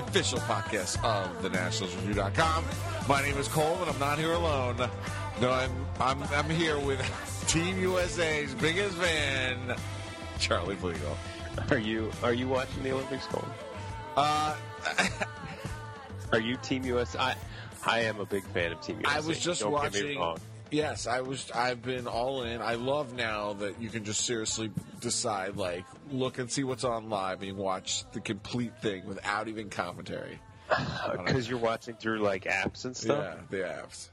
the official podcast of the NationalsReview.com. My name is Cole, and I'm not here alone. No, I'm I'm, I'm here with Team USA's biggest fan, Charlie Flegel. Are you are you watching the Olympics, Cole? Uh, Are you Team US? I I am a big fan of Team USA. I was just Don't watching. Yes, I was. I've been all in. I love now that you can just seriously decide, like, look and see what's on live, and watch the complete thing without even commentary. because you're watching through like apps and stuff. Yeah, the apps.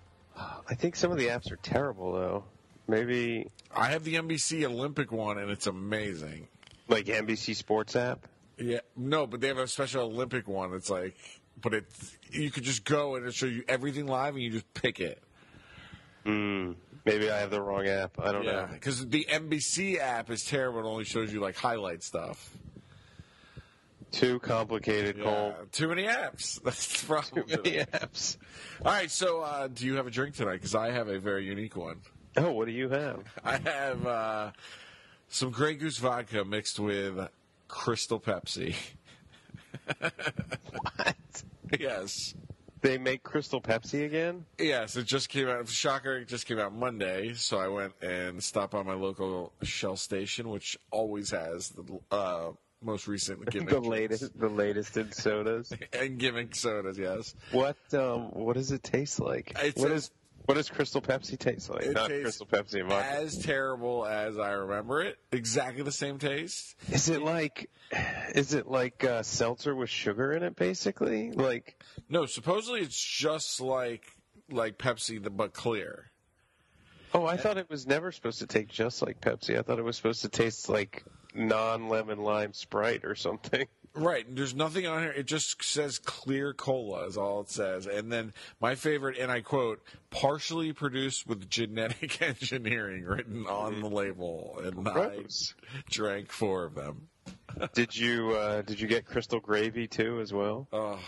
I think some of the apps are terrible though. Maybe I have the NBC Olympic one, and it's amazing. like NBC Sports app. Yeah, no, but they have a special Olympic one. It's like, but it you could just go and it show you everything live, and you just pick it. Maybe I have the wrong app. I don't Yeah, know. because the NBC app is terrible. It only shows you like highlight stuff. Too complicated, Yeah, Cole. too many apps. That's the problem. Too many apps. All right, so uh, do you have a drink tonight? Because I have a very unique one. Oh, what do you have? I have uh, some Grey Goose vodka mixed with Crystal Pepsi. What? yes. They make Crystal Pepsi again? Yes, it just came out. Shocker! It just came out Monday, so I went and stopped by my local Shell station, which always has the uh, most recent gimmick. the latest, the latest in sodas. and gimmick sodas. Yes, What um, what does it taste like? It what says- is what does Crystal Pepsi taste like? It Not tastes Crystal Pepsi and vodka. as terrible as I remember it. Exactly the same taste. Is it like, is it like uh, seltzer with sugar in it, basically? Like, No, supposedly it's just like like Pepsi, the but clear. oh, I thought it was never supposed to taste just like Pepsi. I thought it was supposed to taste like non-lemon lime Sprite or something. Right. There's nothing on here. It just says clear cola is all it says. And then my favorite, and I quote, partially produced with genetic engineering written on the label. And I Gross. drank four of them. Did you uh, did you get Crystal Gravy too as well? Oh,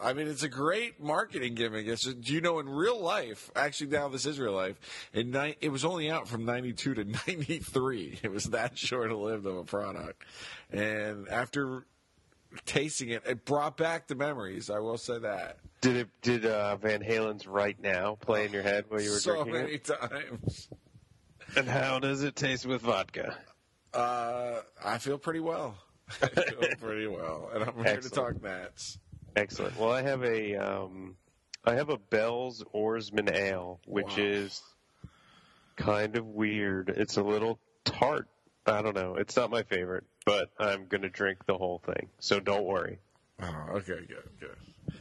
I mean, it's a great marketing gimmick. It's just, do you know in real life? Actually, now this is real life. In ni- it was only out from '92 to '93. It was that short lived of a product. And after tasting it, it brought back the memories. I will say that. Did it did uh, Van Halen's Right Now play in your head while you were doing it? so drinking many it? times. And how does it taste with vodka? Uh, I feel pretty well. I feel pretty well, and I'm here to talk Nats. Excellent. Well, I have a um, I have a Bell's Oarsman Ale, which Wow. is kind of weird. It's a little tart. I don't know. It's not my favorite, but I'm gonna drink the whole thing. So don't worry. Oh, okay, good, good.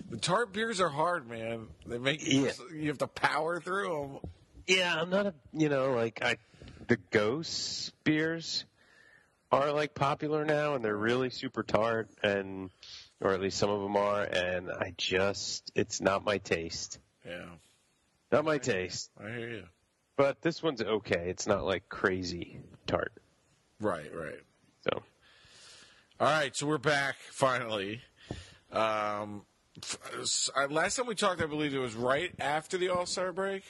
The tart beers are hard, man. They make Yeah. you have to power through them. Yeah, I'm not a you know like I the gose beers are like popular now, and they're really super tart, and or at least some of them are, and I just it's not my taste. Yeah, Not my taste. I hear you. But this one's okay. It's not like crazy tart. Right, right. So All right, so we're back finally. Um, uh, last time we talked, I believe it was right after the All Star break.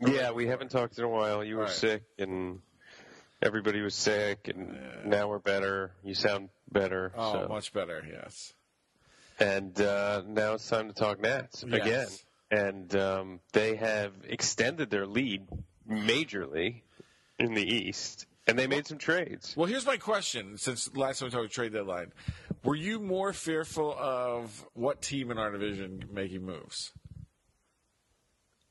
yeah, we haven't talked in a while. You were Right. sick, and everybody was sick, and now we're better. You sound better. Oh, so. much better. Yes. And uh, now it's time to talk Nats Yes. again. And um, they have extended their lead majorly in the East, and they made some trades. Well, here's my question. Since last time we talked trade deadline, were you more fearful of what team in our division making moves?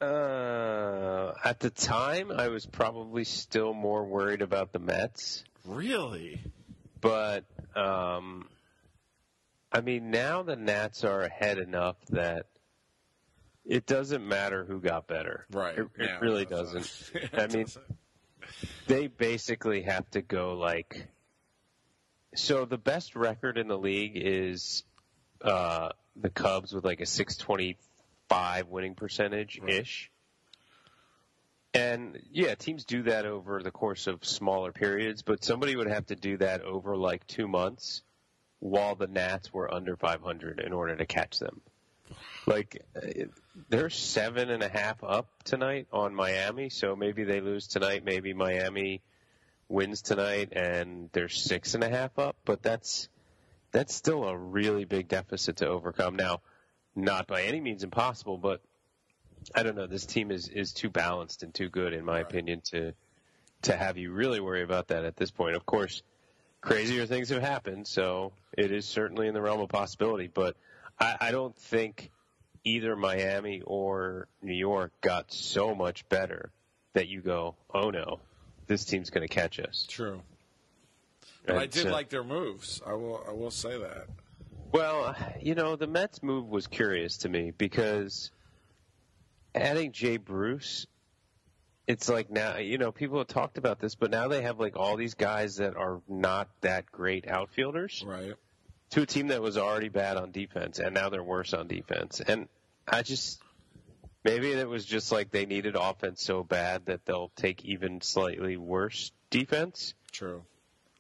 Uh, at the time, I was probably still more worried about the Mets. Really? But um, I mean, now the Nats are ahead enough that it doesn't matter who got better. Right. It, it really doesn't. doesn't. It I mean, doesn't. They basically have to go like. So the best record in the league is uh, the Cubs with like a 625 winning percentage ish. And yeah, teams do that over the course of smaller periods, but somebody would have to do that over like two months while the Nats were under 500 in order to catch them. Like, uh, they're seven and a half up tonight on Miami, so maybe they lose tonight, maybe Miami wins tonight, and they're six and a half up, but that's that's still a really big deficit to overcome. Now, not by any means impossible, but I don't know. This team is is too balanced and too good, in my Right. opinion, to to have you really worry about that at this point. Of course, crazier things have happened, so it is certainly in the realm of possibility. But I, I don't think either Miami or New York got so much better that you go, oh no, this team's going to catch us. True. But I did so- like their moves. I will. I will say that. Well, you know, the Mets move was curious to me because adding Jay Bruce, it's like now, you know, people have talked about this, but now they have like all these guys that are not that great outfielders Right. To a team that was already bad on defense, and now they're worse on defense. And I just, maybe it was just like they needed offense so bad that they'll take even slightly worse defense. True.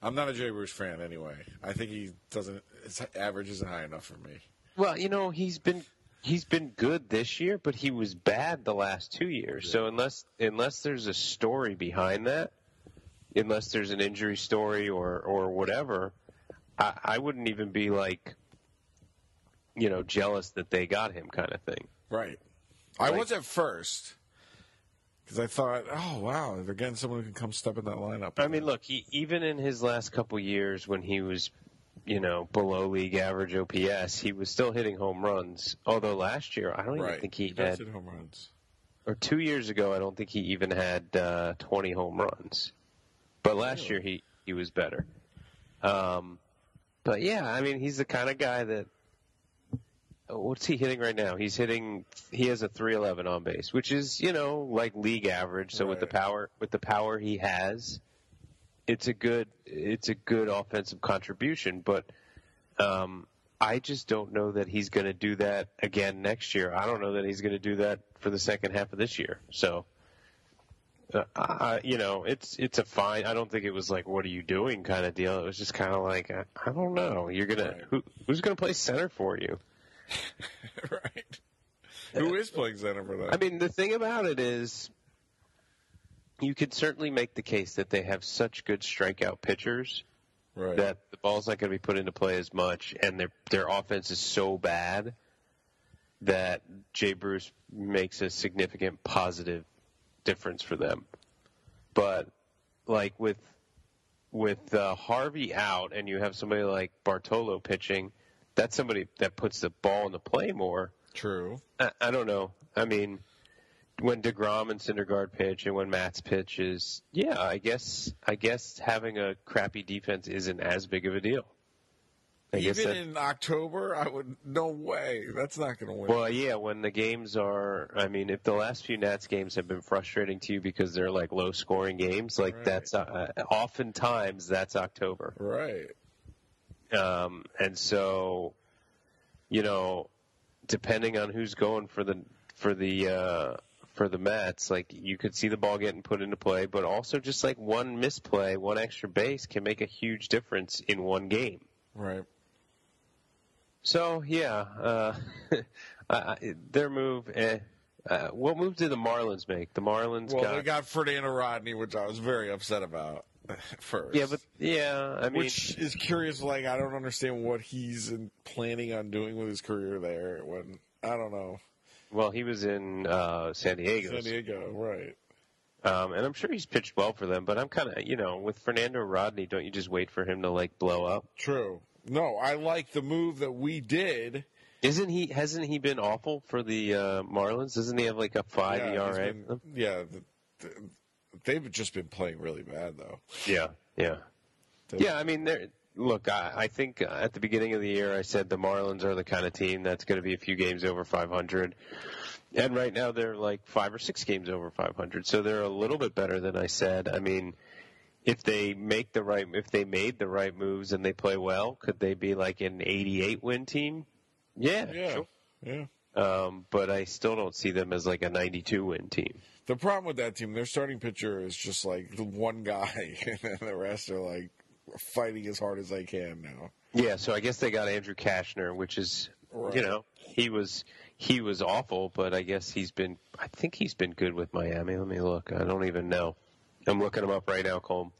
I'm not a Jay Bruce fan anyway. I think he doesn't. His average isn't high enough for me. Well, you know, he's been he's been good this year, but he was bad the last two years. So unless unless there's a story behind that, unless there's an injury story or or whatever, I, I wouldn't even be like, you know, jealous that they got him, kind of thing. Right. I was at first because I thought, oh wow, they're getting someone who can come step in that lineup. I mean, look, he, even in his last couple years when he was, you know, below league average OPS, he was still hitting home runs. Although last year, I don't even think he does had hit home runs. or two years ago, I don't think he even had uh, 20 home runs. But last Really? year he he was better. Um, but yeah, I mean, he's the kind of guy that. What's he hitting right now? He's hitting. He has a 311 on base, which is you know like league average. So with the power with the power he has, it's a good it's a good offensive contribution. But um, I just don't know that he's going to do that again next year. I don't know that he's going to do that for the second half of this year. So, uh, I, you know, it's it's a fine. I don't think it was like, "What are you doing?" kind of deal. It was just kind of like, I, I don't know. You're gonna Right. who, who's going to play center for you? right. Who is playing center for that? I mean, the thing about it is, you could certainly make the case that they have such good strikeout pitchers right. that the ball's not going to be put into play as much, and their their offense is so bad that Jay Bruce makes a significant positive difference for them. But like with with uh, Harvey out, and you have somebody like Bartolo pitching, that's somebody that puts the ball in the play more. True. I, I don't know. I mean, when Degrom and Syndergaard pitch, and when Matz pitches, yeah, I guess I guess having a crappy defense isn't as big of a deal. I Even that, in October, I would. No way. That's not going to win. well, yeah, when the games are, I mean, if the last few Nats games have been frustrating to you because they're like low scoring games, like Right. that's uh, oftentimes that's October. right. Um, and so, you know, depending on who's going for the for the uh, for the Mets, like you could see the ball getting put into play, but also just like one misplay, one extra base can make a huge difference in one game. Right. So yeah, uh, I, I- their move. Eh. Uh, what move did the Marlins make? The Marlins Well, got, they got Fernando Rodney, which I was very upset about first. yeah, but yeah, I mean, which is curious. Like, I don't understand what he's in, planning on doing with his career there. When I don't know, well, he was in uh, San Diego, San Diego, right? Um, and I'm sure he's pitched well for them, but I'm kind of, you know, with Fernando Rodney, don't you just wait for him to like blow up? True. No, I like the move that we did. Isn't he? Hasn't he been awful for the uh, Marlins? Doesn't he have like a five yeah, ERA? been- yeah, the, the, they've just been playing really bad though. yeah, yeah, They- yeah. I mean, they're, look, I, I think uh, at the beginning of the year, I said the Marlins are the kind of team that's going to be a few games over 500. And right now they're like five or six games over 500, so they're a little bit better than I said. I mean, if they make the right, if they made the right moves and they play well, could they be like an 88 win team? Yeah, Yeah, sure. yeah. Um, but I still don't see them as like a 92 win team. The problem with that team, their starting pitcher is just like the one guy, and then the rest are like fighting as hard as they can now. Yeah, so I guess they got Andrew Cashner, which is, Right. you know, he was he was awful, but I guess he's been. I think he's been good with Miami. Let me look. I don't even know. I'm looking him up right now, Colm.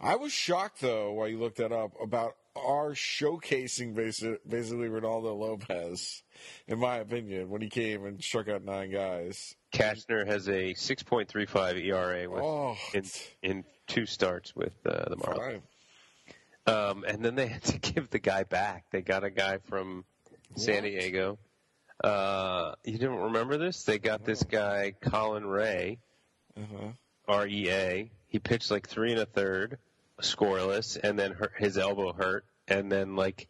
I was shocked though while you looked that up about our showcasing basi- basically Reynaldo Lopez, in my opinion, when he came and struck out nine guys. Cashner has a 6.35 ERA with, Oh, in in two starts with uh, the Marlins. Um, and then they had to give the guy back. They got a guy from San What? Diego. Uh, you didn't remember this? They got this guy Colin Rea, Uh-huh. R E A. He pitched like three and a third, scoreless, and then hurt, his elbow hurt, and then like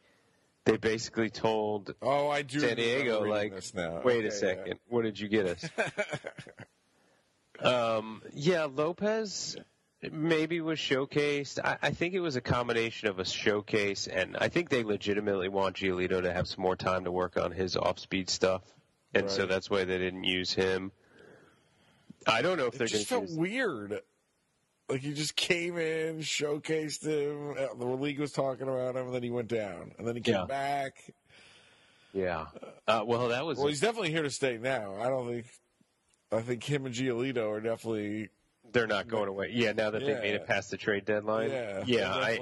they basically told Oh, I do. San Diego like, wait Okay, a second, what did you get us? um, yeah, Lopez maybe was showcased. I, I think it was a combination of a showcase, and I think they legitimately want Giolito to have some more time to work on his off-speed stuff, and so that's why they didn't use him. I don't know if It they're just felt weird. Like he just came in, showcased him. uh, The league was talking about him, and then he went down, and then he came Yeah. back. Yeah. Uh, well, that was Well, he's definitely here to stay now. I don't think. I think him and Giolito are definitely. they're not going away. Yeah, now that they made it past the trade deadline. Yeah, yeah. I,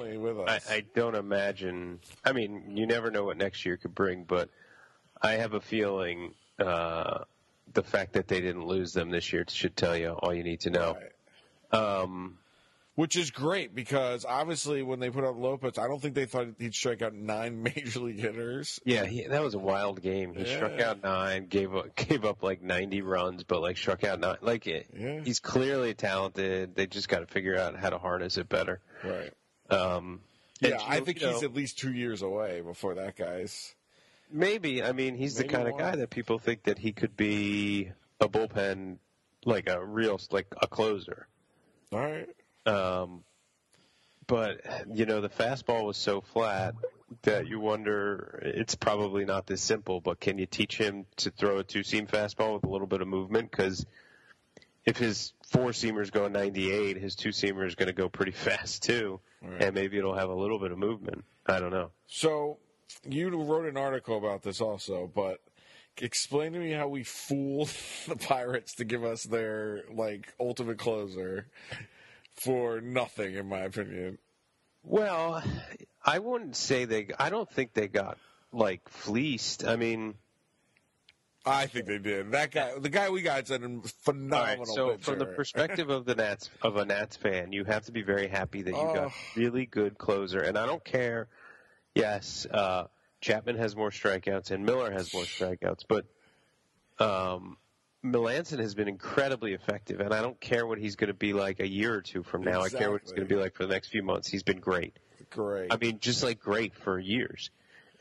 I. I don't imagine. I mean, you never know what next year could bring, but I have a feeling uh, the fact that they didn't lose them this year should tell you all you need to know. Right. Um, Which is great because obviously when they put out Lopez, I don't think they thought he'd strike out nine major league hitters. yeah, he, that was a wild game. He struck out nine, gave up, gave up like ninety runs, but like struck out nine. Like it, Yeah. he's clearly talented. They just got to figure out how to harness it better. Right. Um, Yeah, I think you he's at least two years away before that guy's. Maybe. I mean, he's Maybe the kind of guy that people think that he could be a bullpen, like a real, like a closer. All right. Um, but you know, the fastball was so flat that you wonder. It's probably not this simple. But can you teach him to throw a two-seam fastball with a little bit of movement? Because if his four-seamer's going 98, his two-seamer is going to go pretty fast too, Right. and maybe it'll have a little bit of movement. I don't know. So you wrote an article about this also, but explain to me how we fooled the Pirates to give us their like ultimate closer for nothing, in my opinion. Well, I wouldn't say they. I don't think they got like fleeced. I mean, I think they did. That guy, the guy we got, is a phenomenal. right. So from the perspective of the Nats of a Nats fan, you have to be very happy that you got Oh. a really good closer. And I don't care. Yes, uh, Chapman has more strikeouts and Miller has more strikeouts, but um, Melancon has been incredibly effective, and I don't care what he's going to be like a year or two from now. I care what he's going to be like for the next few months. He's been great. great. I mean, just like great for years.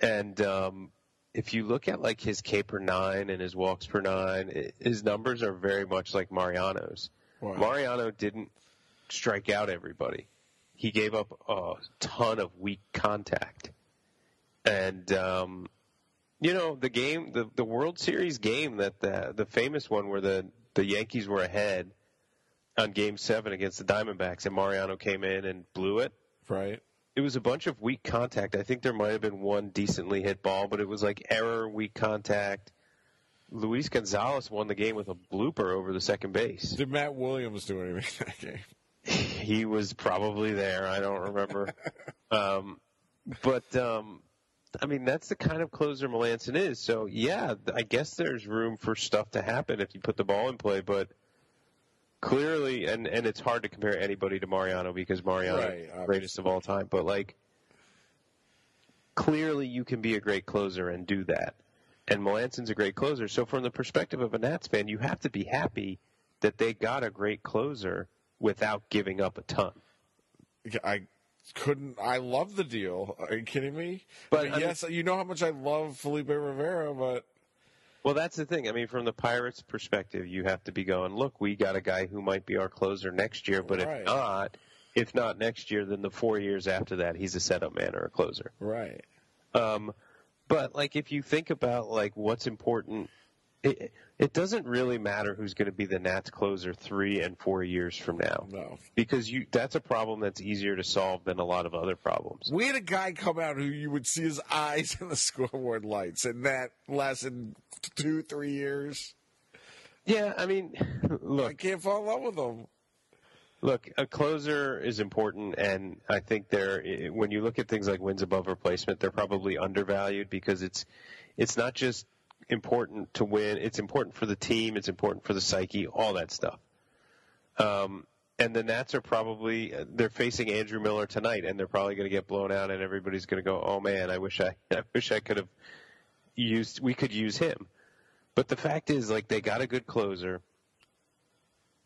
And um, if you look at like his K per nine and his walks per nine, i his numbers are very much like Mariano's. Wow. Mariano didn't strike out everybody. He gave up a ton of weak contact. And um, you know the game, the the World Series game that the the famous one where the the Yankees were ahead on Game Seven against the Diamondbacks, and Mariano came in and blew it right. it was a bunch of weak contact. I think there might have been one decently hit ball, but it was like error, weak contact. Luis Gonzalez won the game with a blooper over the second base. Did Matt Williams do anything in that game? He was probably there. I don't remember. um, but um, I mean, that's the kind of closer Melancon is. So yeah, I guess there's room for stuff to happen if you put the ball in play, but. Clearly, and, and it's hard to compare anybody to Mariano because Mariano Right, is the greatest of all time. But like, clearly you can be a great closer and do that. And Melancon's a great closer. So from the perspective of a Nats fan, you have to be happy that they got a great closer without giving up a ton. I couldn't. I love the deal. Are you kidding me? But, I mean, I mean- yes, you know how much I love Felipe Rivero, but Well, that's the thing. I mean, from the Pirates' perspective, you have to be going, look, we got a guy who might be our closer next year, but Right. if not, if not next year, then the four years after that, he's a setup man or a closer. right. Um, but like, if you think about like what's important, it, it doesn't really matter who's going to be the Nats closer three and four years from now, No. because you that's a problem that's easier to solve than a lot of other problems. We had a guy come out who you would see his eyes in the scoreboard lights, and that lasted two, three years. Yeah, I mean, look. I can't fall in love with him. Look, a closer is important, and I think they're when you look at things like wins above replacement, they're probably undervalued because it's it's not just important to win; it's important for the team, it's important for the psyche, all that stuff. Um, and the Nats are probably they're facing Andrew Miller tonight, and they're probably going to get blown out, and everybody's going to go, "Oh man, I wish I, I wish I could have used, we could use him." But the fact is, like, they got a good closer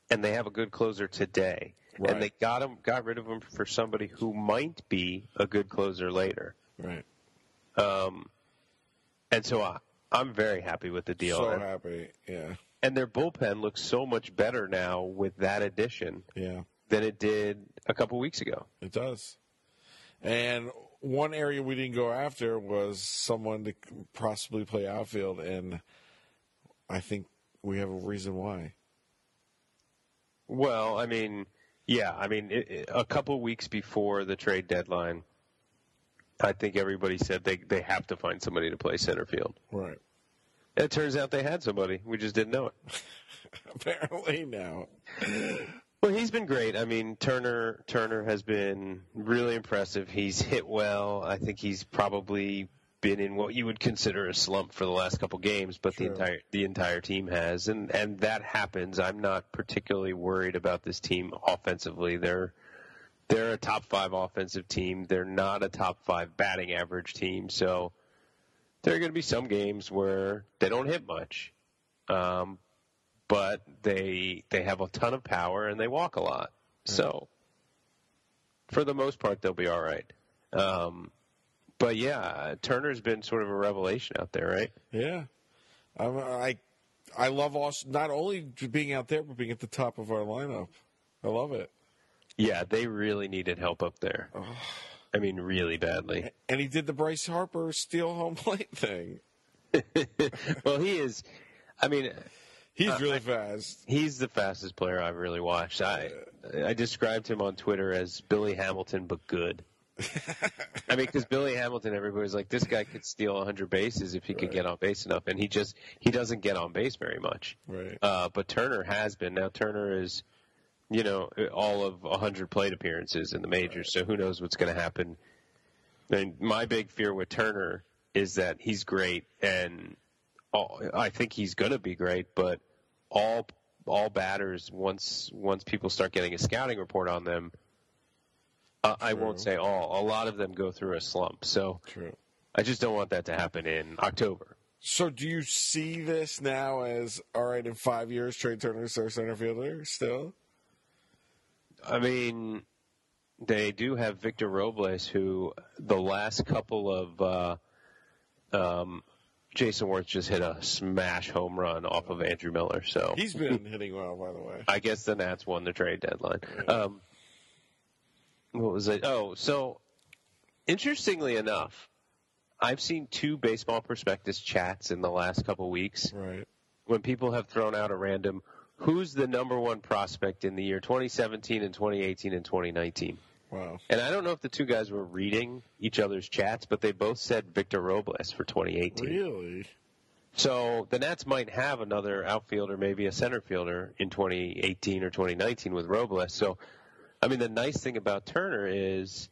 and they have a good closer today, Right. and they got him, got rid of him for somebody who might be a good closer later. Right. Um, and so I, I'm very happy with the deal. So and, happy. Yeah. and their bullpen looks so much better now with that addition Yeah. than it did a couple weeks ago. It does. And one area we didn't go after was someone to possibly play outfield, and I think we have a reason why. Well, I mean, yeah, I mean, it, it, a couple weeks before the trade deadline, I think everybody said they they have to find somebody to play center field. Right. It turns out they had somebody. We just didn't know it. Apparently now. Well, he's been great. I mean, Turner Turner has been really impressive. He's hit well. I think he's probably been in what you would consider a slump for the last couple games, but the entire the entire team has, and and that happens. I'm not particularly worried about this team offensively. They're they're a top five offensive team. They're not a top five batting average team. So there are going to be some games where they don't hit much, um, but they they have a ton of power and they walk a lot. So for the most part, they'll be all right. Um, but yeah, Turner's been sort of a revelation out there, right? Yeah. I'm, I I love Austin, not only being out there, but being at the top of our lineup. I love it. Yeah, they really needed help up there. I mean, really badly. And he did the Bryce Harper steal home plate thing. well, he is. I mean, He's really fast. he's the fastest player I've really watched. I I described him on Twitter as Billy Hamilton, but good. I mean, because Billy Hamilton, everybody's like, this guy could steal 100 bases if he could get on base enough, and he just he doesn't get on base very much. Right. Uh, but Turner has been. Now Turner is, you know, all of 100 plate appearances in the majors. So who knows what's going to happen? And my big fear with Turner is that he's great, and all, I think he's going to be great. But all all batters, once once people start getting a scouting report on them, uh, I won't say all. A lot of them go through a slump. So True. I just don't want that to happen in October. So do you see this now as all right in five years Trea Turner's our center fielder still? I mean, they do have Victor Robles, who the last couple of uh, um, Jayson Werth just hit a smash home run off of Andrew Miller. So He's been hitting well, by the way. I guess the Nats won the trade deadline. Um, what was it? Oh, so interestingly enough, I've seen two baseball prospectus chats in the last couple weeks Right. when people have thrown out a random who's the number one prospect in the year 2017 and 2018 and 2019. Wow. And I don't know if the two guys were reading each other's chats, but they both said Victor Robles for 2018. Really? So the Nats might have another outfielder, maybe a center fielder in 2018 or 2019 with Robles. So, I mean, the nice thing about Turner is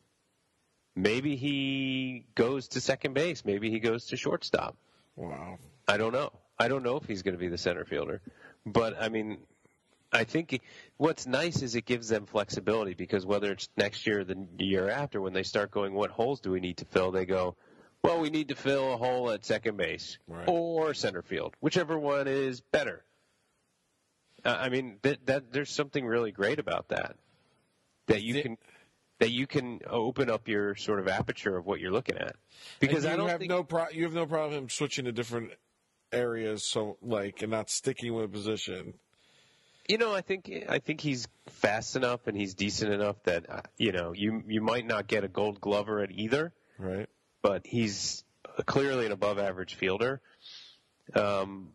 maybe he goes to second base, maybe he goes to shortstop. Wow. I don't know. I don't know if he's going to be the center fielder, but I mean, I think what's nice is it gives them flexibility because whether it's next year or the year after, when they start going, what holes do we need to fill? They go, well, we need to fill a hole at second base Right. or center field, whichever one is better. Uh, I mean, that, that there's something really great about that. That you can that you can open up your sort of aperture of what you're looking at. Because I don't have no pro- you have no problem switching to different areas, so like and not sticking with a position. You know, I think I think he's fast enough and he's decent enough that uh, you know you you might not get a Gold Glover at either, Right. but he's clearly an above average fielder. Um,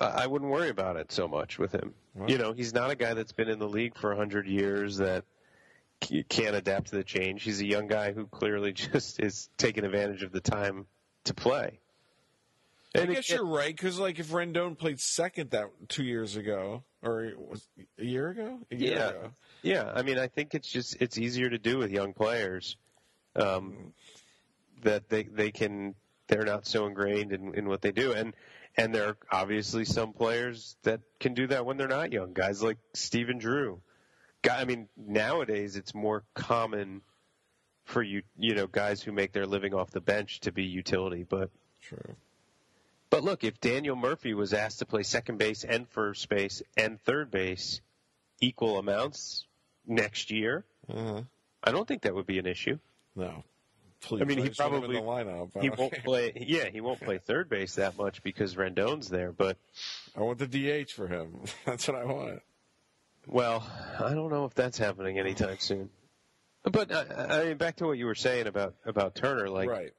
I wouldn't worry about it so much with him. Wow. You know, he's not a guy that's been in the league for hundred years that can't adapt to the change. He's a young guy who clearly just is taking advantage of the time to play. I guess it- you're right because like if Rendon played second that two years ago or a year ago. A year Yeah. ago. Yeah, I mean, I think it's just it's easier to do with young players, um, that they they can they're not so ingrained in, in what they do, and and there are obviously some players that can do that when they're not young. Guys like Stephen Drew. Guy, I mean, nowadays it's more common for you you know guys who make their living off the bench to be utility, but True. But look, if Daniel Murphy was asked to play second base and first base and third base equal amounts next year, Uh-huh. I don't think that would be an issue. No. Please. I mean, he probably- in the lineup. He won't play. Yeah, he won't play third base that much because Rendon's there. But I want the DH for him. That's what I want. well, I don't know if that's happening anytime soon. But uh, I mean, back to what you were saying about about Turner. Like, right.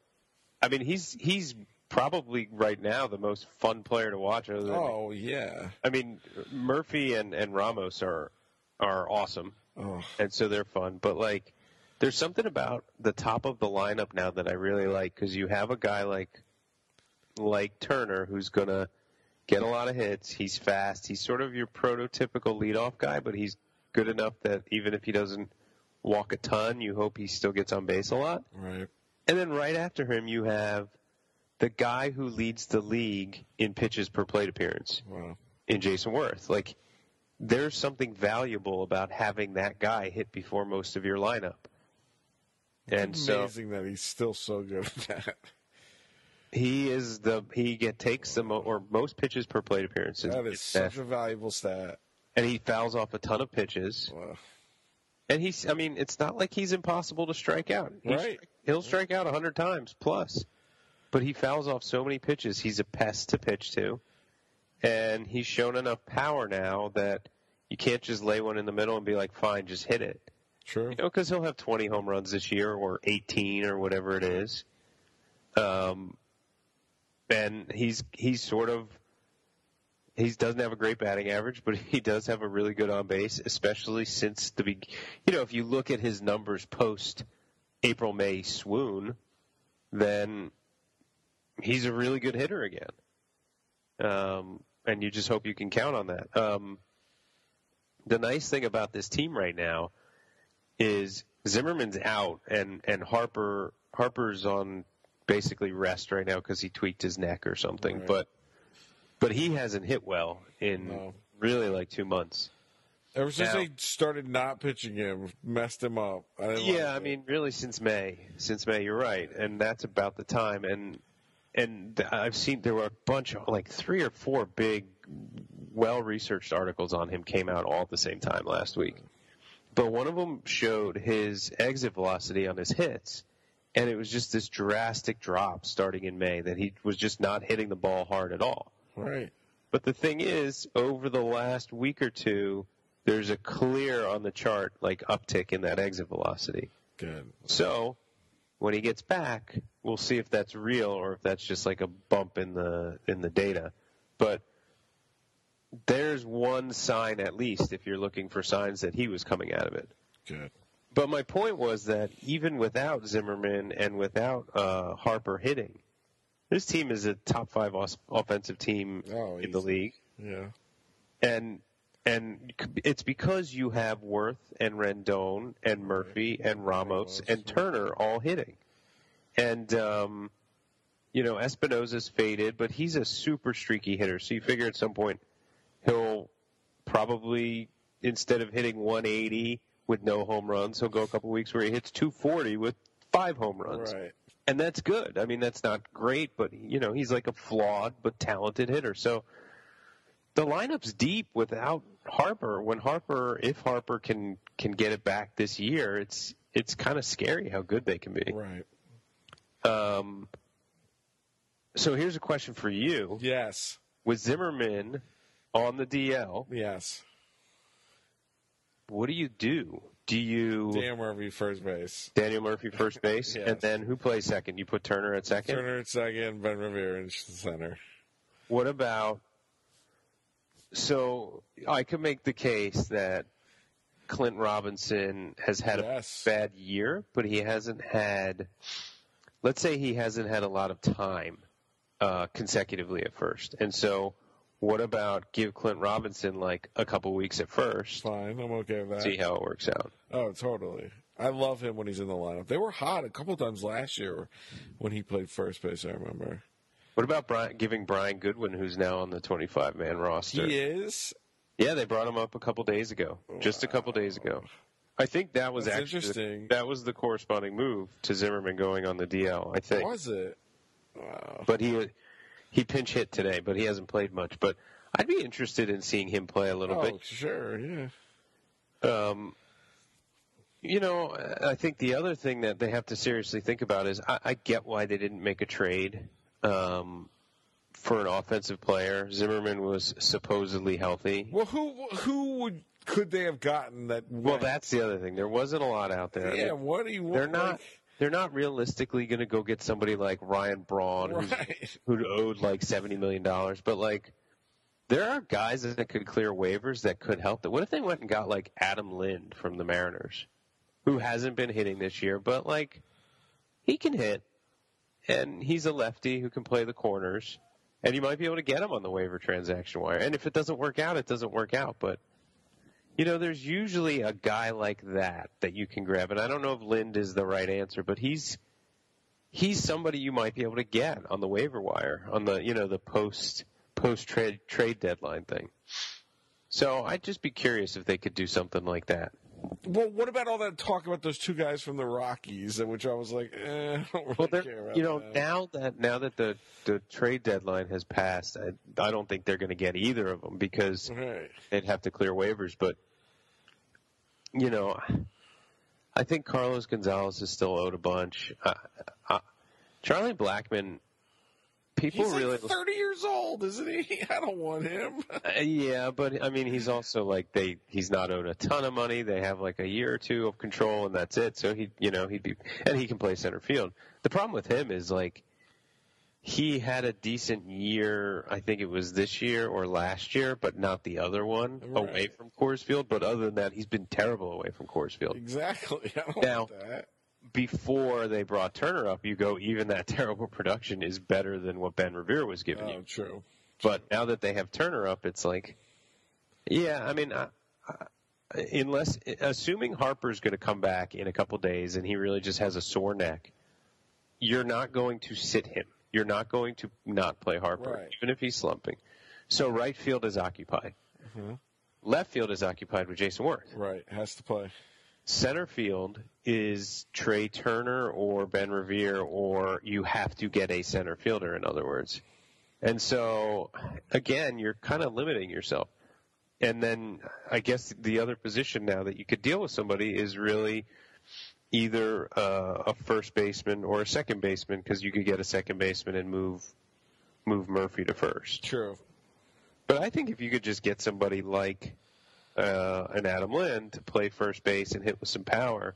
I mean, he's he's probably right now the most fun player to watch. Other than, Oh yeah. I mean, Murphy and and Ramos are are awesome. Oh, and so they're fun. But like, there's something about the top of the lineup now that I really like because you have a guy like like Turner who's gonna get a lot of hits. He's fast. He's sort of your prototypical leadoff guy, but he's good enough that even if he doesn't walk a ton, you hope he still gets on base a lot. right. And then right after him, you have the guy who leads the league in pitches per plate appearance Wow. in Jayson Werth. Like, there's something valuable about having that guy hit before most of your lineup. And so Amazing that he's still so good at that. he is the he get takes the mo- or most pitches per plate appearances, That is uh, such a valuable stat. and he fouls off a ton of pitches. Wow. And he's I mean, it's not like he's impossible to strike out. Right. he'll strike out a hundred times plus, but he fouls off so many pitches. He's a pest to pitch to, and he's shown enough power now that you can't just lay one in the middle and be like, "Fine, just hit it." True. You know, because he'll have 20 home runs this year or 18 or whatever it is. Um, and he's he's sort of he doesn't have a great batting average, but he does have a really good on base, especially since the be- you know if you look at his numbers post April May swoon, then he's a really good hitter again. Um, and you just hope you can count on that. Um, the nice thing about this team right now is Zimmerman's out and and Harper Harper's on basically rest right now because he tweaked his neck or something. Right. But but he hasn't hit well in No. really like two months. Ever since Now- they started not pitching him, messed him up. I didn't like Yeah, I mean, really since May. Since May, you're right, and that's about the time. And and I've seen there were a bunch of like three or four big, well researched articles on him came out all at the same time last week. But one of them showed his exit velocity on his hits, and it was just this drastic drop starting in May that he was just not hitting the ball hard at all. right. But the thing is, over the last week or two, there's a clear on the chart like uptick in that exit velocity. Good. So when he gets back, we'll see if that's real or if that's just like a bump in the in the data. But there's one sign at least if you're looking for signs that he was coming out of it. Good. But my point was that even without Zimmerman and without uh, Harper hitting, this team is a top five os- offensive team Oh, in the league Yeah. and and it's because you have Werth and Rendon and Murphy and Ramos and Turner all hitting, and um, you know Espinosa's faded, but he's a super streaky hitter. So you figure at some point he'll probably instead of hitting 180 with no home runs, he'll go a couple weeks where he hits 240 with five home runs, Right. and that's good. I mean, that's not great, but you know he's like a flawed but talented hitter. So the lineup's deep without Harper. When Harper, if Harper can can get it back this year, it's it's kind of scary how good they can be. Right. Um, so here's a question for you: Yes. With Zimmerman on the DL, Yes. what do you do? Do you Daniel Murphy, first base. Daniel Murphy first base, Yes. and then who plays second? You put Turner at second. Turner at second, Ben Revere in center. What about? So I could make the case that Clint Robinson has had Yes. a bad year, but he hasn't had. Let's say he hasn't had a lot of time uh, consecutively at first, and so what about give Clint Robinson like a couple weeks at first, Fine, I'm okay with that. see how it works out. Oh, totally. I love him when he's in the lineup. They were hot a couple times last year when he played first base. I remember. What about Brian, giving Brian Goodwin, who's now on the 25 man roster? He is. Yeah, they brought him up a couple days ago, just a couple days ago. I think that was That's actually interesting. that was the corresponding move to Zimmerman going on the DL. I think, Was it? Wow. but he he pinch hit today, but he hasn't played much. But I'd be interested in seeing him play a little bit. Oh, sure. Yeah. Um, you know, I think the other thing that they have to seriously think about is I, I get why they didn't make a trade um, for an offensive player. Zimmerman was supposedly healthy. Well, who who would could they have gotten that? Well, that's the other thing. There wasn't a lot out there. Yeah. mean, What do you? they're want, not. They're not realistically going to go get somebody like Ryan Braun, right. who owed like seventy million dollars. But like, there are guys that could clear waivers that could help. Them. What if they went and got like Adam Lind from the Mariners, who hasn't been hitting this year, but like, he can hit, and he's a lefty who can play the corners, and you might be able to get him on the waiver transaction wire. And if it doesn't work out, it doesn't work out. But you know, there's usually a guy like that that you can grab, and I don't know if Lind is the right answer, but he's he's somebody you might be able to get on the waiver wire on the you know the post post trade trade deadline thing. So I'd just be curious if they could do something like that. Well, what about all that talk about those two guys from the Rockies, which I was like, eh, I don't really Well, care about you know that. now that now that the the trade deadline has passed, I, I don't think they're going to get either of them because Right. they'd have to clear waivers. But you know, I think Carlos Gonzalez is still owed a bunch. Uh, uh, Charlie Blackman, people He's really, like 30 years old, isn't he? I don't want him. Uh, yeah, but I mean, he's also like they he's not owed a ton of money. They have like a year or two of control, and that's it. So he, you know, he'd be and he can play center field. The problem with him is like he had a decent year. I think it was this year or last year, but not the other one Right. away from Coors Field. But other than that, he's been terrible away from Coors Field. exactly. I don't Now-. Before they brought Turner up, you go even that terrible production is better than what Ben Revere was giving you. Oh, true. But now that they have Turner up, it's like, yeah, I mean, I, I, unless assuming Harper's going to come back in a couple days and he really just has a sore neck, you're not going to sit him. You're not going to not play Harper, Right. even if he's slumping. So right field is occupied. Mhm. Left field is occupied with Jayson Werth. Right. Has to play. Center field is Trea Turner or Ben Revere, or you have to get a center fielder, in other words. And so, again, you're kind of limiting yourself. And then I guess the other position now that you could deal with somebody is really either uh, a first baseman or a second baseman because you could get a second baseman and move move Murphy to first. True. But I think if you could just get somebody like uh, an Adam Lind to play first base and hit with some power,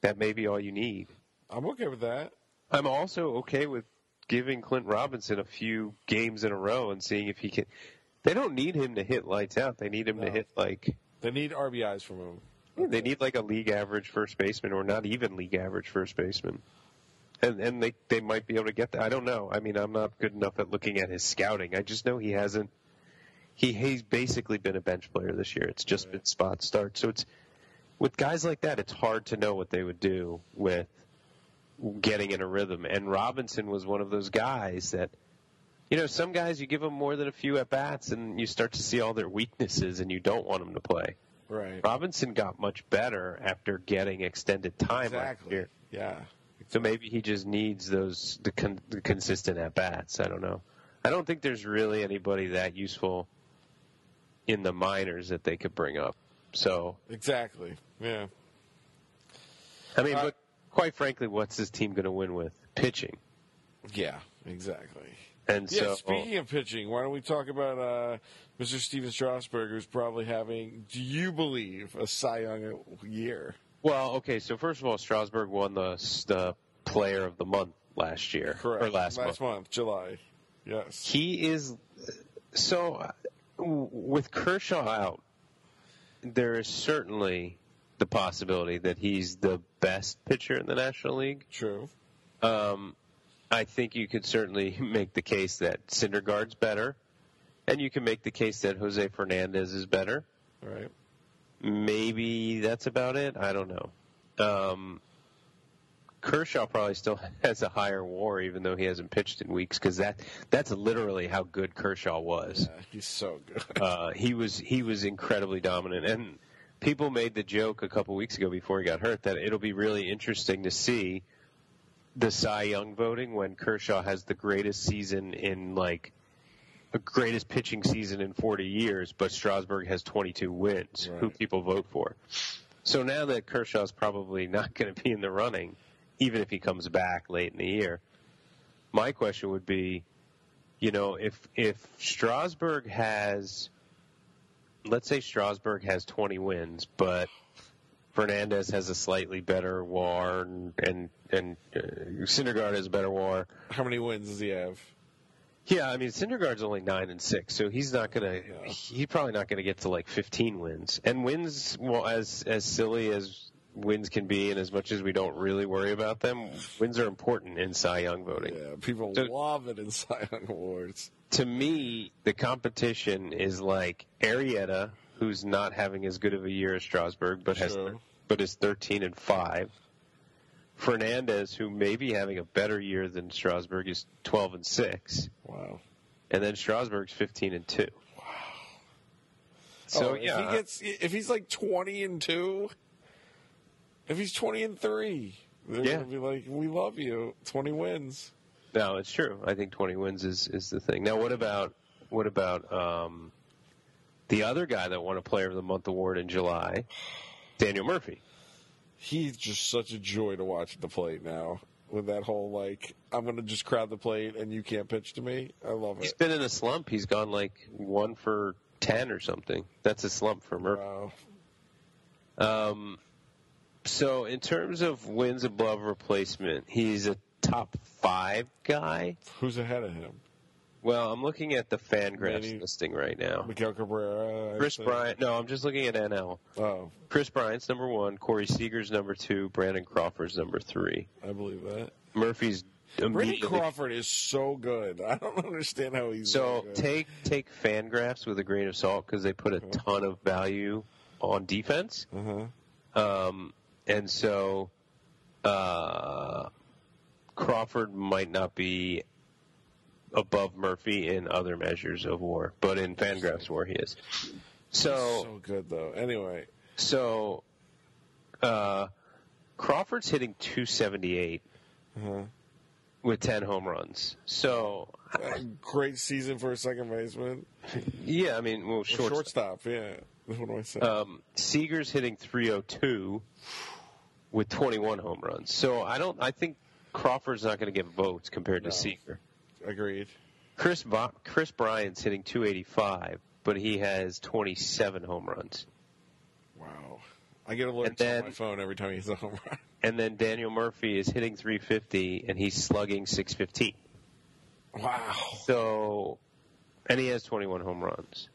that may be all you need. I'm okay with that. I'm also okay with giving Clint Robinson a few games in a row and seeing if he can. They don't need him to hit lights out. They need him to hit like They need RBIs from him. they need like a league average first baseman or not even league average first baseman. And and they they might be able to get that. I don't know. I mean, I'm not good enough at looking at his scouting. I just know he hasn't. He he's basically been a bench player this year. It's just been spot start. So it's with guys like that, it's hard to know what they would do with getting in a rhythm. And Robinson was one of those guys that, you know, some guys you give them more than a few at bats and you start to see all their weaknesses and you don't want them to play. Right. Robinson got much better after getting extended time last year. Yeah. So maybe he just needs those the, con- the consistent at bats. I don't know. I don't think there's really anybody that useful in the minors that they could bring up. So Exactly. Yeah. I mean, Uh, but quite frankly, what's this team going to win with pitching? Yeah. Exactly. And Yeah. so speaking of pitching, why don't we talk about uh, Mr. Stephen Strasburg, who's probably having, do you believe, a Cy Young year? well, okay. So first of all, Strasburg won the the Player of the Month last year Correct. or last, month. month, July. Yes. He is so with Kershaw out. There is certainly the possibility that he's the best pitcher in the National League. True. Um, I think you could certainly make the case that Syndergaard's better, and you can make the case that Jose Fernandez is better. Right. Maybe that's about it. I don't know. Um, Kershaw probably still has a higher WAR, even though he hasn't pitched in weeks, because that that's literally how good Kershaw was. Yeah, he's so good. Uh, he was he was incredibly dominant, and people made the joke a couple weeks ago before he got hurt that it'll be really interesting to see the Cy Young voting when Kershaw has the greatest season in like the greatest pitching season in 40 years, but Strasburg has 22 wins. Right. Who people vote for? So now that Kershaw's probably not going to be in the running, even if he comes back late in the year, my question would be, you know, if if Strasburg has, let's say Strasburg has 20 wins, but Fernandez has a slightly better WAR and and, and uh, Syndergaard has a better WAR. How many wins does he have? Yeah, I mean Syndergaard's only nine and six, so he's not gonna. He's probably not gonna get to like 15 wins. And wins, well, as as silly as wins can be, and as much as we don't really worry about them, wins are important in Cy Young voting. Yeah, people So- love it in Cy Young Awards. To me, the competition is like Arrieta, who's not having as good of a year as Strasburg, but has True. but is 13 and five. Fernandez, who may be having a better year than Strasburg, is 12 and six. Wow. and then Strasburg's fifteen and two. Wow. So oh, yeah, if he gets if he's like twenty and two, if he's twenty and three, they're Yeah. gonna be like, "We love you." Twenty wins. no, it's true. I think twenty wins is is the thing. Now, what about what about um, the other guy that won a Player of the Month award in July, Daniel Murphy? He's just such a joy to watch at the plate now. With that whole like, I'm gonna just crowd the plate and you can't pitch to me. I love He's it. been in a slump. He's gone like one for ten or something. That's a slump for Murphy. Wow. Um, so in terms of wins above replacement, he's a top five guy. Who's ahead of him? Well, I'm looking at the Fangraphs Manny- listing right now. Miguel Cabrera. I'd Kris say. Bryant. No, I'm just looking at NL. Oh, Kris Bryant's number one. Corey Seager's number two. Brandon Crawford's number three. I believe that. Murphy's Brandon. Crawford is so good. I don't understand how he's So take take Fangraphs with a grain of salt because they put a ton of value on defense. Uh-huh. Um, and so uh, Crawford might not be above Murphy in other measures of WAR, but in Fangraphs WAR he is. So so good though. Anyway, So, uh, Crawford's hitting 278 uh-huh. with 10 home runs. So, great season for a second baseman. yeah, I mean, well, Or short. Shortstop, yeah. What do I say? Um, Seager's hitting 302 with 21 home runs. So I don't. I think Crawford's not going to get votes compared to No. Seager. Agreed. Chris Bo- Kris Bryant's hitting 285, but he has 27 home runs. Wow. I get alerts then- on my phone every time he's a home run. And then Daniel Murphy is hitting 350 and he's slugging 615. Wow. So, and he has 21 home runs.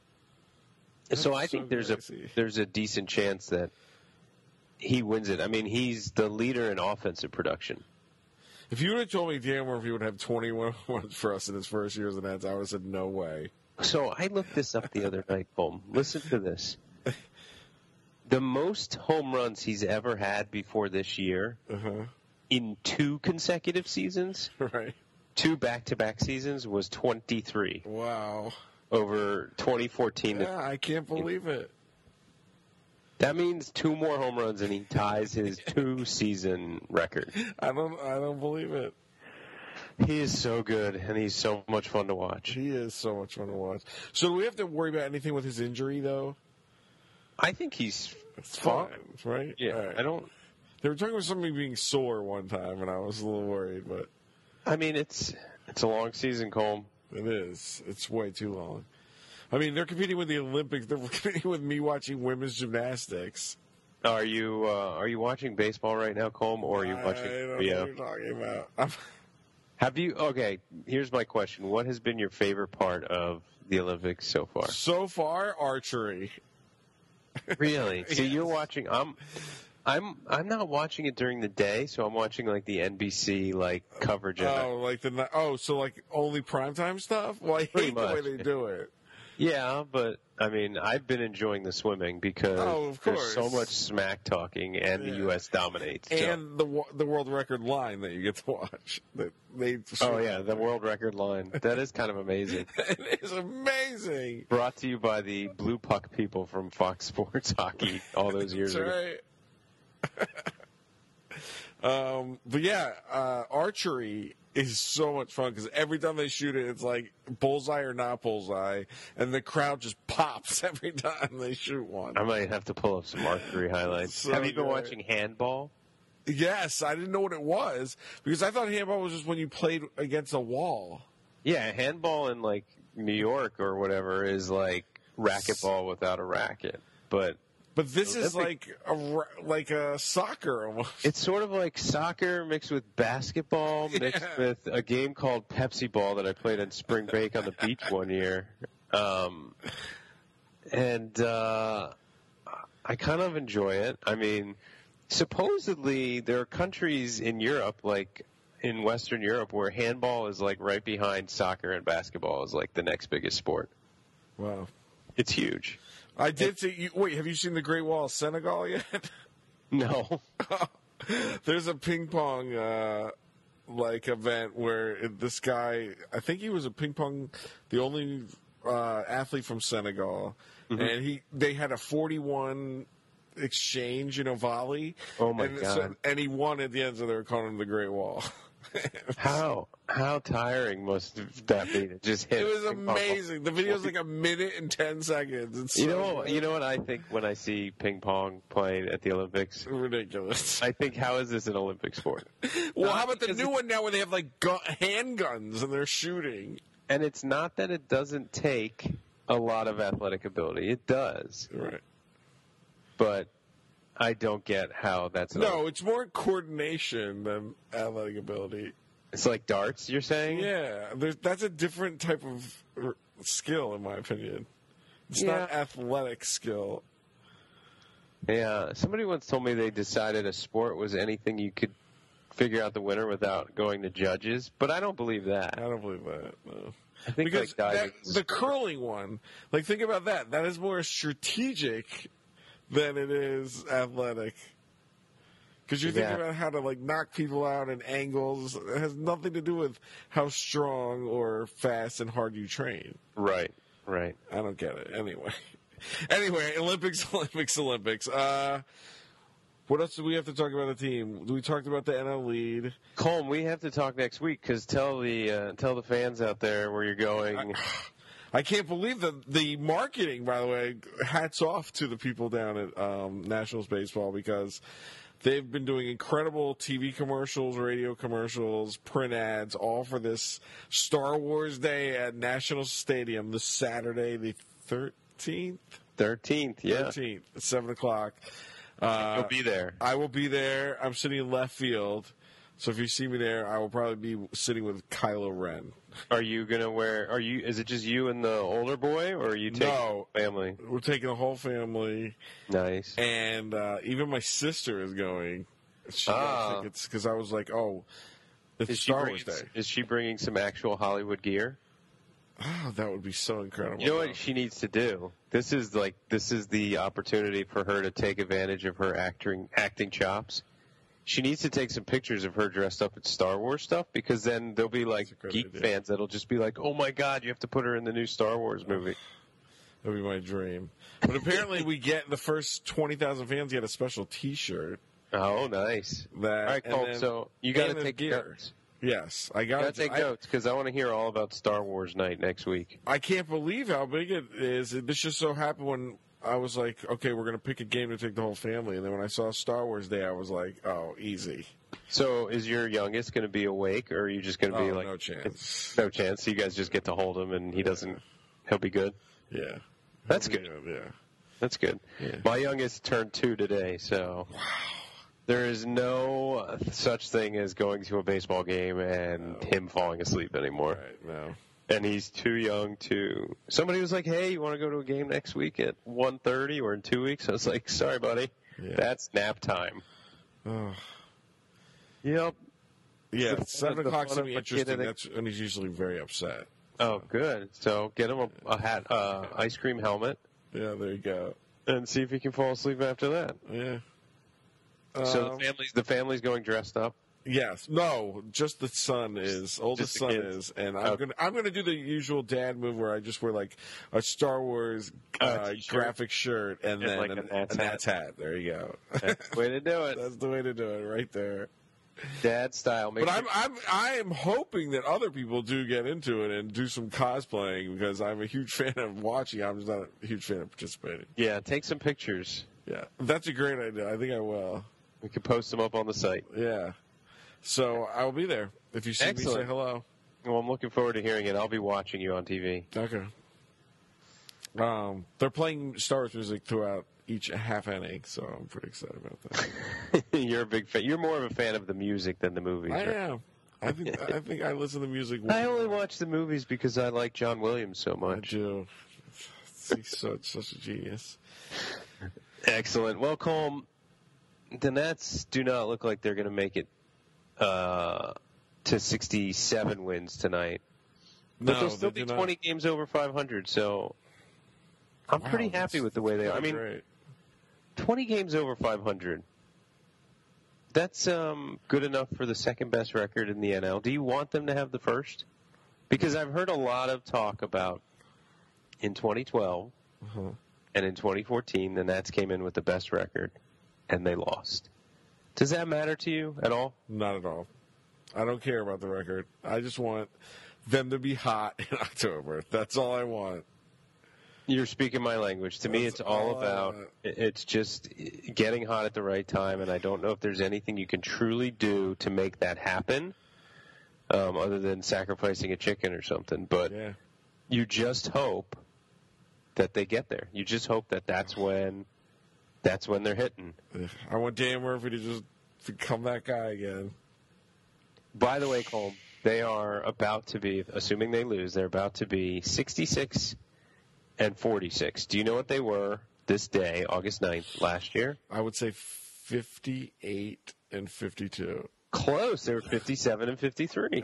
so That's I think so there's a there's a decent chance that he wins it. I mean, he's the leader in offensive production. If you would have told me Dan Murphy would have 21 runs for us in his first year as an Nats, I would have said no way. So I looked this up the other night, Colm. Listen to this. The most home runs he's ever had before this year Uh-huh. in two consecutive seasons, Right. two back-to-back seasons, was 23 Wow. over 2014 to Yeah, I can't believe it. That means two more home runs and he ties his two season record. I don't I don't believe it. He is so good and he's so much fun to watch. He is so much fun to watch. So do we have to worry about anything with his injury though? I think he's It's Fine. fine, right? yeah. Right. I don't. They were talking about somebody being sore one time, and I was a little worried, but I mean, it's it's a long season, Colm. it is. It's way too long. I mean, they're competing with the Olympics. They're competing with me watching women's gymnastics. Are you uh, are you watching baseball right now, Colm, or are you watching? I don't know Rio? what you're talking about. I'm, Have you? Okay, here's my question: What has been your favorite part of the Olympics so far? so far, archery. Really? So you're watching? I'm. I'm I'm not watching it during the day, so I'm watching like the NBC like coverage of it. Oh, like the oh, so like only primetime stuff. Well, I Pretty hate the way they do it. Yeah, but I mean, I've been enjoying the swimming because Oh, there's so much smack talking, and Yeah. the U.S. dominates. so- And the the world record line that you get to watch. That they oh yeah, the world record line. That is kind of amazing. it is amazing. Brought to you by the Blue Puck people from Fox Sports Hockey all those years That's ago. right. um, but yeah, uh, archery is so much fun because every time they shoot it, it's like bullseye or not bullseye, and the crowd just pops every time they shoot one. I might have to pull up some archery highlights. So have you been watching handball? Yes, I didn't know what it was because I thought handball was just when you played against a wall. Yeah, handball in like New York or whatever is like racquetball without a racket, but But this is like a like a soccer almost. It's sort of like soccer mixed with basketball, mixed Yeah. with a game called Pepsi Ball that I played on spring break on the beach one year. Um, and uh, I kind of enjoy it. I mean, supposedly there are countries in Europe, like in Western Europe, where handball is like right behind soccer and basketball is like the next biggest sport. Wow. It's huge. I did see. You, wait, have you seen the Great Wall of Senegal yet? No. There's a ping pong uh, like event where this guy, I think he was a ping pong, the only uh, athlete from Senegal, Mm-hmm. and he they had a 41 exchange, you know, volley. Oh, my and God. and he won at the end, so they were calling him the Great Wall. How how tiring must that be to just hit? it was ping pong ball? amazing. The video video's like a minute and ten seconds. It's You so know, you know what I think when I see ping pong played at the Olympics. ridiculous. I think, how is this an Olympic sport? well, how about the new one now where they have like gu- handguns and they're shooting? And it's not that it doesn't take a lot of athletic ability; it does. Right. But I don't get how that's No, it's more coordination than athletic ability. It's like darts. You're saying? Yeah, there's, that's a different type of r- skill, in my opinion. It's Yeah. not athletic skill. Yeah. Somebody once told me they decided a sport was anything you could figure out the winner without going to judges, but I don't believe that. I don't believe that. No. I think Because like that, the curling one, like think about that. That is more strategic than it is athletic. Because you're thinking Yeah. about how to like knock people out in angles. It has nothing to do with how strong or fast and hard you train. right, right. I don't get it. Anyway, anyway, Olympics, Olympics, Olympics. Uh, what else do we have to talk about the team? We talked about the NL lead. Colm, we have to talk next week because tell the uh, tell the fans out there where you're going. I can't believe the the marketing. By the way, hats off to the people down at um, Nationals baseball because they've been doing incredible TV commercials, radio commercials, print ads, all for this Star Wars Day at National Stadium this Saturday, the thirteenth. Thirteenth, yeah, Thirteenth seven o'clock. Uh, you'll be there. I will be there. I'm sitting in left field. So if you see me there, I will probably be sitting with Kylo Ren. Are you gonna wear? Are you? Is it just you and the older boy, or are you taking No. family? We're taking the whole family, Nice. and uh, even my sister is going. She Ah. got tickets because I was like, "Oh, it's Is she Star bringing? Wars Day." Is she bringing some actual Hollywood gear? Oh, that would be so incredible. You know what she needs to do? This is like this is the opportunity for her to take advantage of her acting acting chops. She needs to take some pictures of her dressed up in Star Wars stuff because then there'll be like That's a great geek idea. fans that'll just be like, "Oh my god, you have to put her in the new Star Wars movie." That'd be my dream. But apparently, we get the first twenty thousand fans get a special T-shirt. Oh, nice. That All right, Cole. then- So you got to take gear. notes. Yes, I got got to take notes because I want to hear all about Star Wars night next week. I can't believe how big it is. This just so happened when I was like, okay, we're going to pick a game to take the whole family. And then when I saw Star Wars Day, I was like, oh, easy. So is your youngest going to be awake, or are you just going to be Oh, like no chance. No chance. So you guys just get to hold him, and he doesn't. He'll be good. Yeah. That's good. Yeah. That's good. Yeah. My youngest turned two today, so there is no such thing as going to a baseball game and him falling asleep anymore. Right. No. And he's too young to. Somebody was like, "Hey, you want to go to a game next week at 1.30 or in two weeks?" I was like, "Sorry, buddy, Yeah. that's nap time." Oh. Yep. Yeah. The Seven of- the o'clock's going to be interesting. in a- That's when he's usually very upset. Oh, good. So get him a, a hat, uh, ice cream helmet, Yeah, there you go. and see if he can fall asleep after that. Yeah. so Um, the family's the family's going dressed up. Yes. No, just the son is. Oldest the son kids. is, and I'm Okay. gonna I'm gonna do the usual dad move where I just wear like a Star Wars Uh, graphic shirt and, then like an, Nats Nats hat. There you go. That's the way to do it, That's the way to do it, right there. dad style. Make But sure- I'm I'm I am hoping that other people do get into it and do some cosplaying because I'm a huge fan of watching. I'm just not a huge fan of participating. yeah, take some pictures. Yeah, that's a great idea. I think I will. We could post them up on the site. Yeah. So I will be there. If you see me, say hello. Well, I'm looking forward to hearing it. I'll be watching you on TV. Okay. Um, they're playing Star Wars music throughout each half inning, so I'm pretty excited about that. You're a big fan. You're more of a fan of the music than the movies. I right? am. I think I think I listen to music. I only watch the movies because I like John Williams so I much. do. He's such such a genius. Excellent. Well, Colm, the Nats do not look like they're going to make it uh, to 67 wins tonight. But No, they'll still be do not. 20 games over 500, so I'm Wow, pretty happy with the way they are. I mean, great. 20 games over 500. That's um, good enough for the second best record in the NL. Do you want them to have the first? Because I've heard a lot of talk about in 2012 Uh-huh. and in 2014, the Nats came in with the best record and they lost. Does that matter to you at all? not at all. I don't care about the record. I just want them to be hot in October. That's all I want. You're speaking my language. To me, it's all all about it's just getting hot at the right time, and I don't know if there's anything you can truly do to make that happen, um, other than sacrificing a chicken or something. But Yeah. you just hope that they get there. You just hope that that's when that's when they're hitting. I want Dan Murphy to just become that guy again. By the way, Cole, they are about to be, assuming they lose, they're about to be 66 and 46. Do you know what they were this day, August 9th, last year? I would say 58 and 52. Close. They were 57 and 53.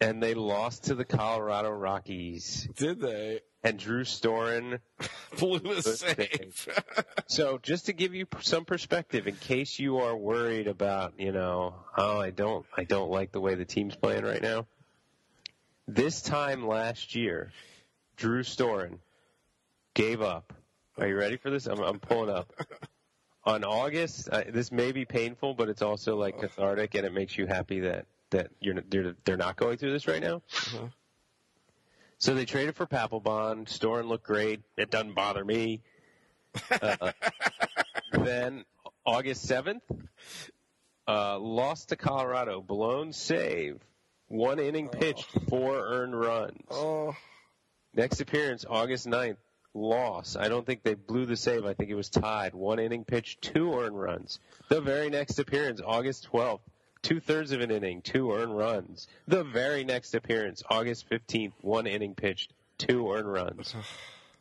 And they lost to the Colorado Rockies. Did they? And Drew Storen. Blew the save. So, just to give you some perspective, in case you are worried about, you know, oh, I don't, I don't like the way the team's playing right now. This time last year, Drew Storen gave up. Are you ready for this? I'm, I'm pulling up. On August, uh, this may be painful, but it's also like cathartic, and it makes you happy that that you're they're, they're not going through this right now. Uh-huh. So they traded for Papelbon. Storen looked great. It doesn't bother me. Uh, then August 7th, uh, lost to Colorado. Blown save. One inning pitched, four earned runs. oh, Next appearance, August 9th, loss. I don't think they blew the save. I think it was tied. One inning pitched, two earned runs. The very next appearance, August 12th, two thirds of an inning, two earned runs. The very next appearance, August 15th, one inning pitched, two earned runs.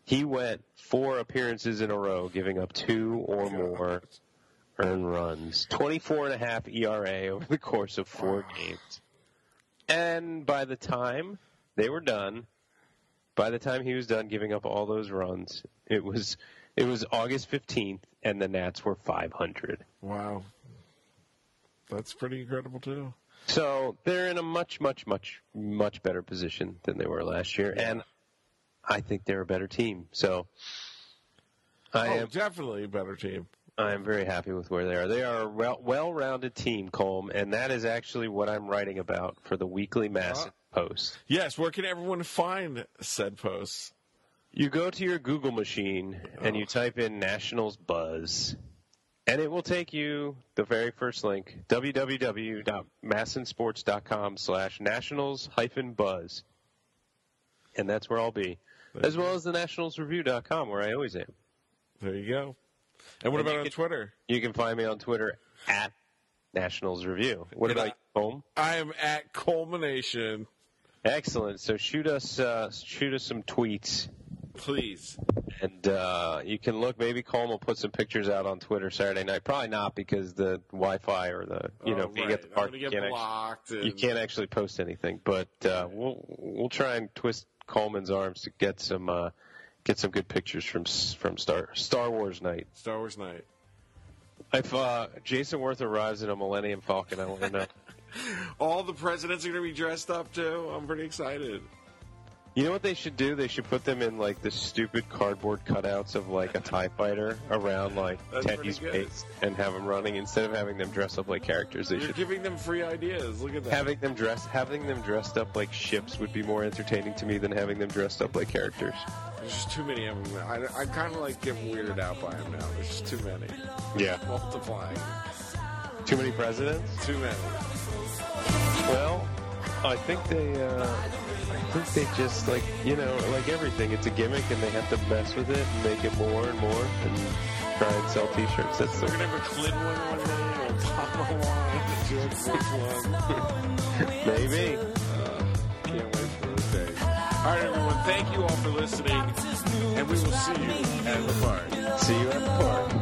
He went four appearances in a row, giving up two or more earned runs. 24 and a half ERA over the course of four games. And by the time they were done, by the time he was done giving up all those runs, it was it was August 15th and the Nats were 500. wow. That's pretty incredible, too. So they're in a much, much, much, much better position than they were last year, and I think they're a better team. So I oh, am definitely a better team. I am very happy with where they are. They are a well- well-rounded team, Colm, and that is actually what I'm writing about for the weekly Mass uh, Post. Yes, where can everyone find said posts? You go to your Google machine and you oh. type in Nationals Buzz, and it will take you the very first link, www.masnsports.com slash nationals hyphen buzz. And that's where I'll be. As well as the nationalsreview.com where I always am. There you go. And what And about on can- Twitter? You can find me on Twitter at Nationals Review. What And about I- you, Colm? I am at Culmination. Excellent. So shoot us, uh, shoot us some tweets Please. And uh, you can look. Maybe Colm will put some pictures out on Twitter Saturday night. Probably not because the Wi-Fi or the you know Oh, if you get the park, you can't, actually, blocked. you and- can't actually post anything. But uh, we'll we'll try and twist Coleman's arms to get some uh, get some good pictures from from Star Star Wars night. Star Wars night. If uh, Jayson Werth arrives in a Millennium Falcon, I want to know. All the presidents are going to be dressed up too. I'm pretty excited. You know what they should do? They should put them in like the stupid cardboard cutouts of like a Tie Fighter around like That's pretty base and have them running instead of having them dress up like characters. They You're should giving them free ideas. Look at that. having them dress having them dressed up like ships would be more entertaining to me than having them dressed up like characters. There's just too many of them. I, I kind of like getting weirded out by them now. There's just too many. Yeah, Multiplying. too many presidents. Too many. Well, I think they. Uh, they just like you know like everything. It's a gimmick, and they have to mess with it and make it more and more and try and sell T-shirts. That's We're the going to have a Clinton one one day, or Obama one, a George Bush one. maybe. Uh, can't wait for those day All right, everyone. Thank you all for listening, and we will see you at the park. See you at the park.